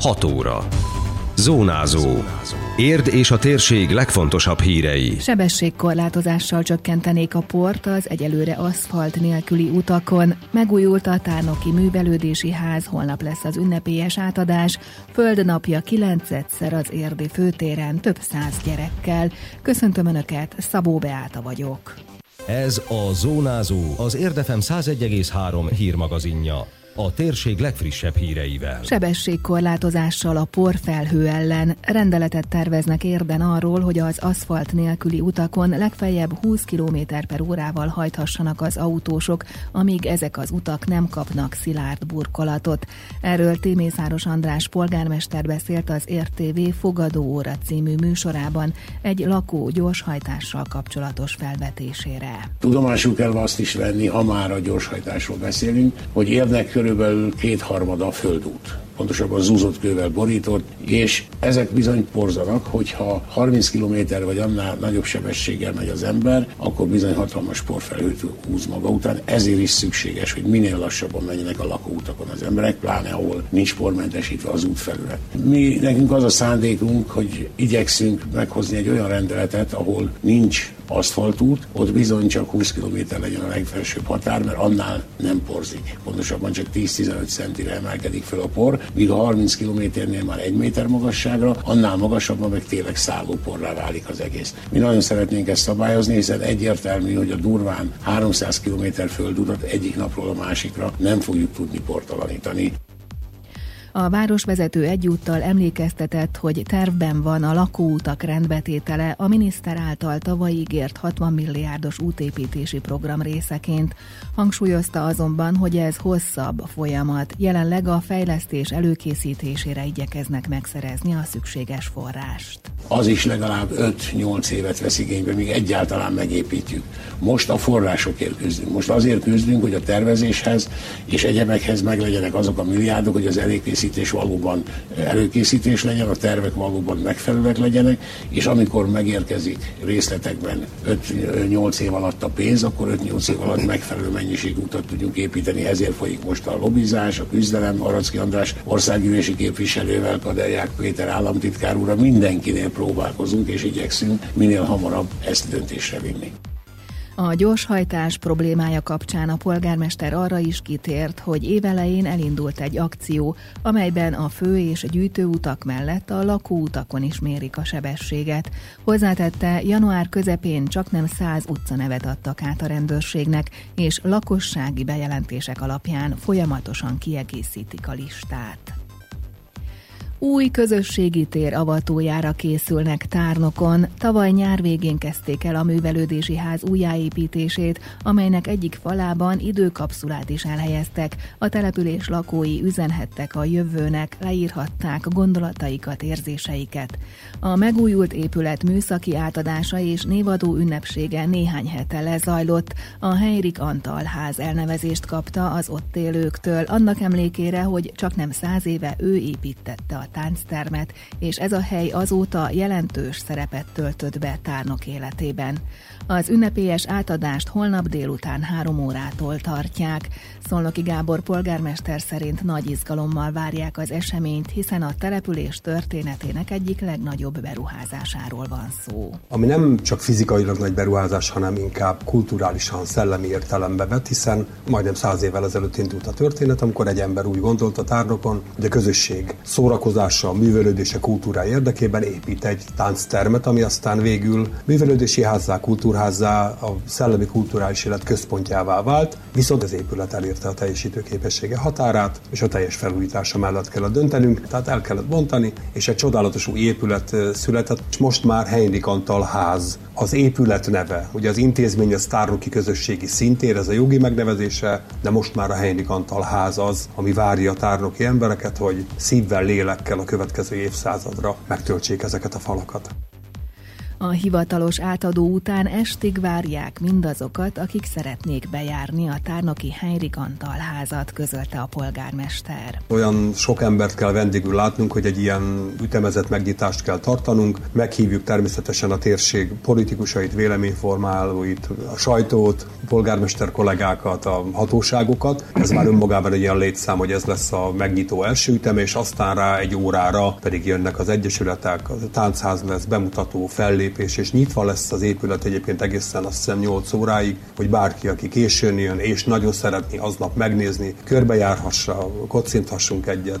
6 óra. Zónázó. Érd és a térség legfontosabb hírei. Sebességkorlátozással csökkentenék a port az egyelőre aszfalt nélküli utakon. Megújult a Tárnoki Művelődési Ház, holnap lesz az ünnepélyes átadás. Földnapja kilencetszer az érdi főtéren több száz gyerekkel. Köszöntöm Önöket, Szabó Beáta vagyok. Ez a Zónázó, az Érdefem 101,3 hírmagazinja a térség legfrissebb híreivel. Sebességkorlátozással a porfelhő ellen rendeletet terveznek érden arról, hogy az aszfalt nélküli utakon legfeljebb 20 km per órával hajthassanak az autósok, amíg ezek az utak nem kapnak szilárd burkolatot. Erről Témészáros András polgármester beszélt az RTV Fogadó óra című műsorában egy lakó gyorshajtással kapcsolatos felvetésére. Tudomásul kell azt is venni, ha már a gyorshajtásról beszélünk, hogy érnek körülbelül kétharmada a földút pontosabban zúzott kővel borított, és ezek bizony porzanak, hogyha 30 km vagy annál nagyobb sebességgel megy az ember, akkor bizony hatalmas porfelhőt húz maga után. Ezért is szükséges, hogy minél lassabban menjenek a lakóutakon az emberek, pláne ahol nincs pormentesítve az útfelület. Mi nekünk az a szándékunk, hogy igyekszünk meghozni egy olyan rendeletet, ahol nincs aszfaltút, ott bizony csak 20 km legyen a legfelsőbb határ, mert annál nem porzik. Pontosabban csak 10-15 centire emelkedik fel a por, míg a 30 kilométernél már egy méter magasságra, annál magasabban meg tényleg szállóporrá válik az egész. Mi nagyon szeretnénk ezt szabályozni, hiszen egyértelmű, hogy a durván 300 km földudat egyik napról a másikra nem fogjuk tudni portalanítani. A városvezető egyúttal emlékeztetett, hogy tervben van a lakóutak rendbetétele a miniszter által tavaly ígért 60 milliárdos útépítési program részeként. Hangsúlyozta azonban, hogy ez hosszabb folyamat. Jelenleg a fejlesztés előkészítésére igyekeznek megszerezni a szükséges forrást. Az is legalább 5-8 évet vesz igénybe, míg egyáltalán megépítjük. Most a forrásokért küzdünk. Most azért küzdünk, hogy a tervezéshez és egyebekhez meglegyenek azok a milliárdok, hogy az előkészítés valóban előkészítés legyen, a tervek valóban megfelelőek legyenek, és amikor megérkezik részletekben 5-8 év alatt a pénz, akkor 5-8 év alatt megfelelő mennyiségű utat tudjunk építeni. Ezért folyik most a lobbizás, a küzdelem, Aracki András országgyűlési képviselővel, Kadelják Péter államtitkár úrra, mindenkinél próbálkozunk és igyekszünk minél hamarabb ezt döntésre vinni. A gyorshajtás problémája kapcsán a polgármester arra is kitért, hogy évelején elindult egy akció, amelyben a fő és gyűjtőutak mellett a lakóutakon is mérik a sebességet. Hozzátette, január közepén csak nem száz utcanevet adtak át a rendőrségnek, és lakossági bejelentések alapján folyamatosan kiegészítik a listát. Új közösségi tér avatójára készülnek tárnokon. Tavaly nyár végén kezdték el a művelődési ház újjáépítését, amelynek egyik falában időkapszulát is elhelyeztek. A település lakói üzenhettek a jövőnek, leírhatták gondolataikat, érzéseiket. A megújult épület műszaki átadása és névadó ünnepsége néhány hete lezajlott. A Heirik Antal ház elnevezést kapta az ott élőktől, annak emlékére, hogy csak nem száz éve ő építette a tánctermet, és ez a hely azóta jelentős szerepet töltött be tárnok életében. Az ünnepélyes átadást holnap délután három órától tartják. Szolnoki Gábor polgármester szerint nagy izgalommal várják az eseményt, hiszen a település történetének egyik legnagyobb beruházásáról van szó. Ami nem csak fizikailag nagy beruházás, hanem inkább kulturálisan, szellemi értelembe vett, hiszen majdnem száz évvel ezelőtt indult a történet, amikor egy ember úgy gondolt a tárnokon, hogy a közösség szórakozása, művelődése kultúrája érdekében épít egy tánctermet, ami aztán végül művelődési házzá, kultúrá kórházzá, a szellemi kulturális élet központjává vált, viszont az épület elérte a teljesítő képessége határát, és a teljes felújítása mellett kellett döntenünk, tehát el kellett bontani, és egy csodálatos új épület született, és most már Heinrich Antal ház az épület neve. Ugye az intézmény a Sztárnoki Közösségi Szintér, ez a jogi megnevezése, de most már a Heinrich Antal ház az, ami várja a tárnoki embereket, hogy szívvel, lélekkel a következő évszázadra megtöltsék ezeket a falakat. A hivatalos átadó után estig várják mindazokat, akik szeretnék bejárni a tárnoki Heinrich Antal házat, közölte a polgármester. Olyan sok embert kell vendégül látnunk, hogy egy ilyen ütemezett megnyitást kell tartanunk. Meghívjuk természetesen a térség politikusait, véleményformálóit, a sajtót, a polgármester kollégákat, a hatóságokat. Ez már önmagában egy ilyen létszám, hogy ez lesz a megnyitó első ütem, és aztán rá egy órára pedig jönnek az egyesületek, a táncház lesz, bemutató, fellépés, és nyitva lesz az épület egyébként egészen azt hiszem 8 óráig, hogy bárki, aki későn jön, és nagyon szeretné aznap megnézni, körbejárhassa, kocinthassunk egyet.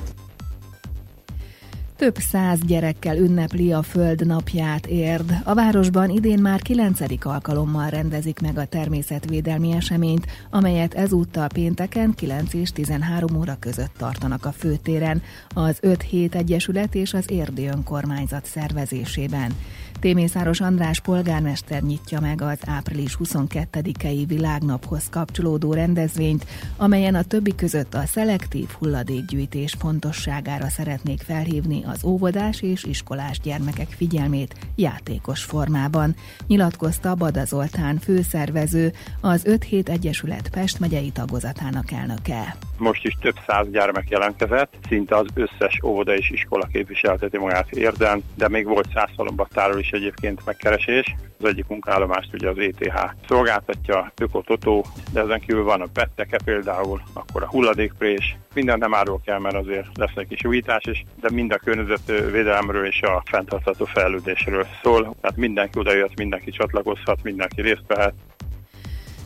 Több száz gyerekkel ünnepli a Föld napját érd. A városban idén már kilencedik alkalommal rendezik meg a természetvédelmi eseményt, amelyet ezúttal pénteken 9 és 13 óra között tartanak a főtéren, az 5-7 Egyesület és az Érdi Önkormányzat szervezésében. Témészáros András polgármester nyitja meg az április 22-i világnaphoz kapcsolódó rendezvényt, amelyen a többi között a szelektív hulladékgyűjtés fontosságára szeretnék felhívni az óvodás és iskolás gyermekek figyelmét játékos formában, nyilatkozta Bada Zoltán főszervező, az 5-7 Egyesület Pest megyei tagozatának elnöke. Most is több száz gyermek jelentkezett, szinte az összes óvoda és iskola képviselteti magát érden, de még volt száz szalombattáról is egyébként megkeresés. Az egyik munkállomást ugye az ETH szolgáltatja, Ökototó, de ezen kívül van a Petteke például, akkor a hulladékprés, minden nem árul kell, mert azért lesz egy kis újítás is, de mind a környezetvédelemről és a fenntartható fejlődésről szól. Tehát mindenki oda jött, mindenki csatlakozhat, mindenki részt vehet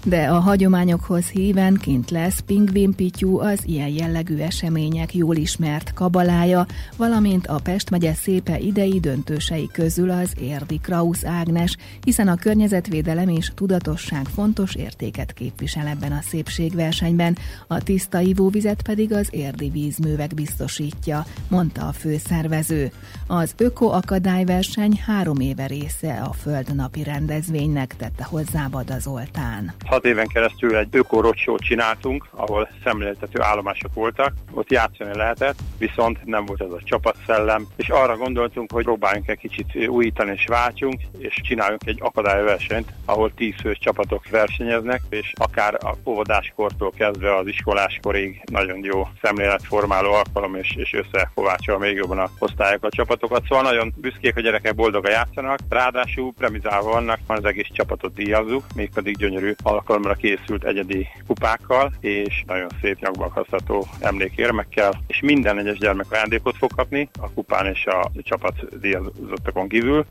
de a hagyományokhoz híven kint lesz Pingvin Pityú az ilyen jellegű események jól ismert kabalája, valamint a Pest megye szépe idei döntősei közül az érdi Krausz Ágnes, hiszen a környezetvédelem és tudatosság fontos értéket képvisel ebben a szépségversenyben, a tiszta ivóvizet pedig az érdi vízművek biztosítja, mondta a főszervező. Az Öko Akadályverseny három éve része a Földnapi rendezvénynek, tette hozzá Bada Zoltán hat éven keresztül egy ökorocsót csináltunk, ahol szemléltető állomások voltak, ott játszani lehetett, viszont nem volt ez a csapatszellem, és arra gondoltunk, hogy próbáljunk egy kicsit újítani és váltsunk, és csináljunk egy akadályversenyt, ahol tíz fős csapatok versenyeznek, és akár a óvodáskortól kezdve az iskoláskorig nagyon jó szemléletformáló alkalom, és, és összekovácsol még jobban a osztályokat, a csapatokat. Szóval nagyon büszkék, a gyerekek boldogan játszanak, ráadásul premizálva vannak, van az egész csapatot díjazzuk, mégpedig gyönyörű alkalomra készült egyedi kupákkal, és nagyon szép nyakbalhasztató emlékérmekkel, és minden egyes gyermek ajándékot fog kapni a kupán és a csapat díjazottakon kívül.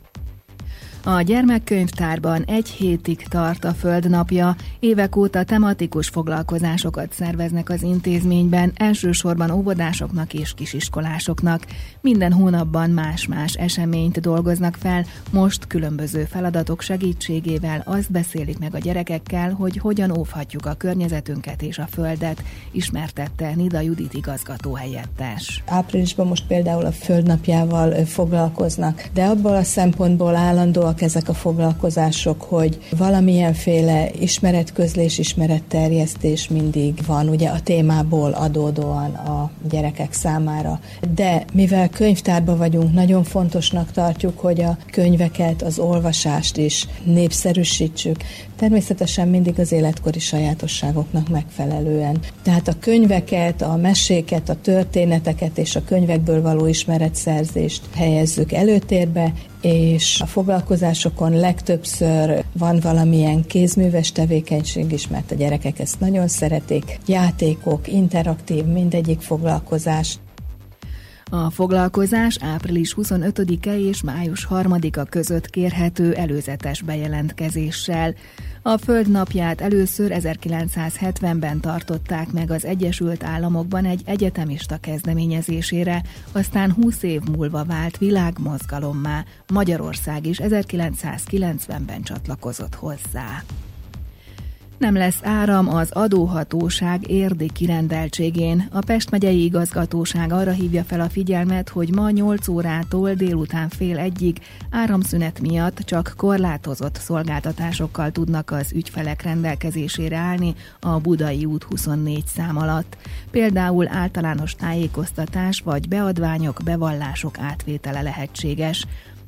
A gyermekkönyvtárban egy hétig tart a Földnapja, évek óta tematikus foglalkozásokat szerveznek az intézményben, elsősorban óvodásoknak és kisiskolásoknak. Minden hónapban más-más eseményt dolgoznak fel, most különböző feladatok segítségével azt beszélik meg a gyerekekkel, hogy hogyan óvhatjuk a környezetünket és a Földet, ismertette Nida Judit igazgató helyettes. Áprilisban most például a Földnapjával foglalkoznak, de abból a szempontból állandó vonzóak ezek a foglalkozások, hogy valamilyenféle ismeretközlés, ismeretterjesztés mindig van, ugye a témából adódóan a gyerekek számára. De mivel könyvtárban vagyunk, nagyon fontosnak tartjuk, hogy a könyveket, az olvasást is népszerűsítsük. Természetesen mindig az életkori sajátosságoknak megfelelően. Tehát a könyveket, a meséket, a történeteket és a könyvekből való ismeretszerzést helyezzük előtérbe, és a foglalkozásokon legtöbbször van valamilyen kézműves tevékenység is, mert a gyerekek ezt nagyon szeretik. Játékok, interaktív, mindegyik foglalkozás. A foglalkozás április 25-e és május 3-a között kérhető előzetes bejelentkezéssel. A Föld napját először 1970-ben tartották meg az Egyesült Államokban egy egyetemista kezdeményezésére, aztán 20 év múlva vált világmozgalommá, Magyarország is 1990-ben csatlakozott hozzá. Nem lesz áram az adóhatóság érdi kirendeltségén. A Pest megyei igazgatóság arra hívja fel a figyelmet, hogy ma 8 órától délután fél egyig áramszünet miatt csak korlátozott szolgáltatásokkal tudnak az ügyfelek rendelkezésére állni a Budai út 24 szám alatt. Például általános tájékoztatás vagy beadványok, bevallások átvétele lehetséges.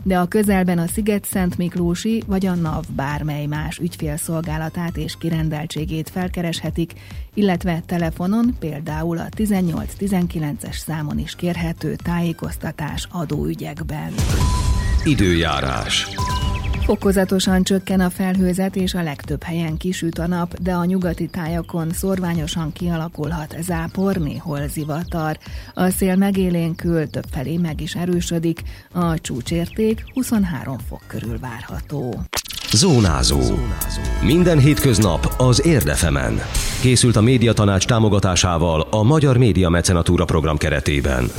De a közelben a Sziget-Szent Miklósi vagy a NAV bármely más ügyfélszolgálatát és kirendeltségét felkereshetik, illetve telefonon például a 18-19-es számon is kérhető tájékoztatás adóügyekben. Időjárás. Fokozatosan csökken a felhőzet, és a legtöbb helyen kisüt a nap, de a nyugati tájakon szorványosan kialakulhat zápor, néhol zivatar. A szél megélénkül, többfelé meg is erősödik, a csúcsérték 23 fok körül várható. Zónázó. Minden hétköznap az Érdefemen. Készült a médiatanács támogatásával a Magyar Média Mecenatúra program keretében.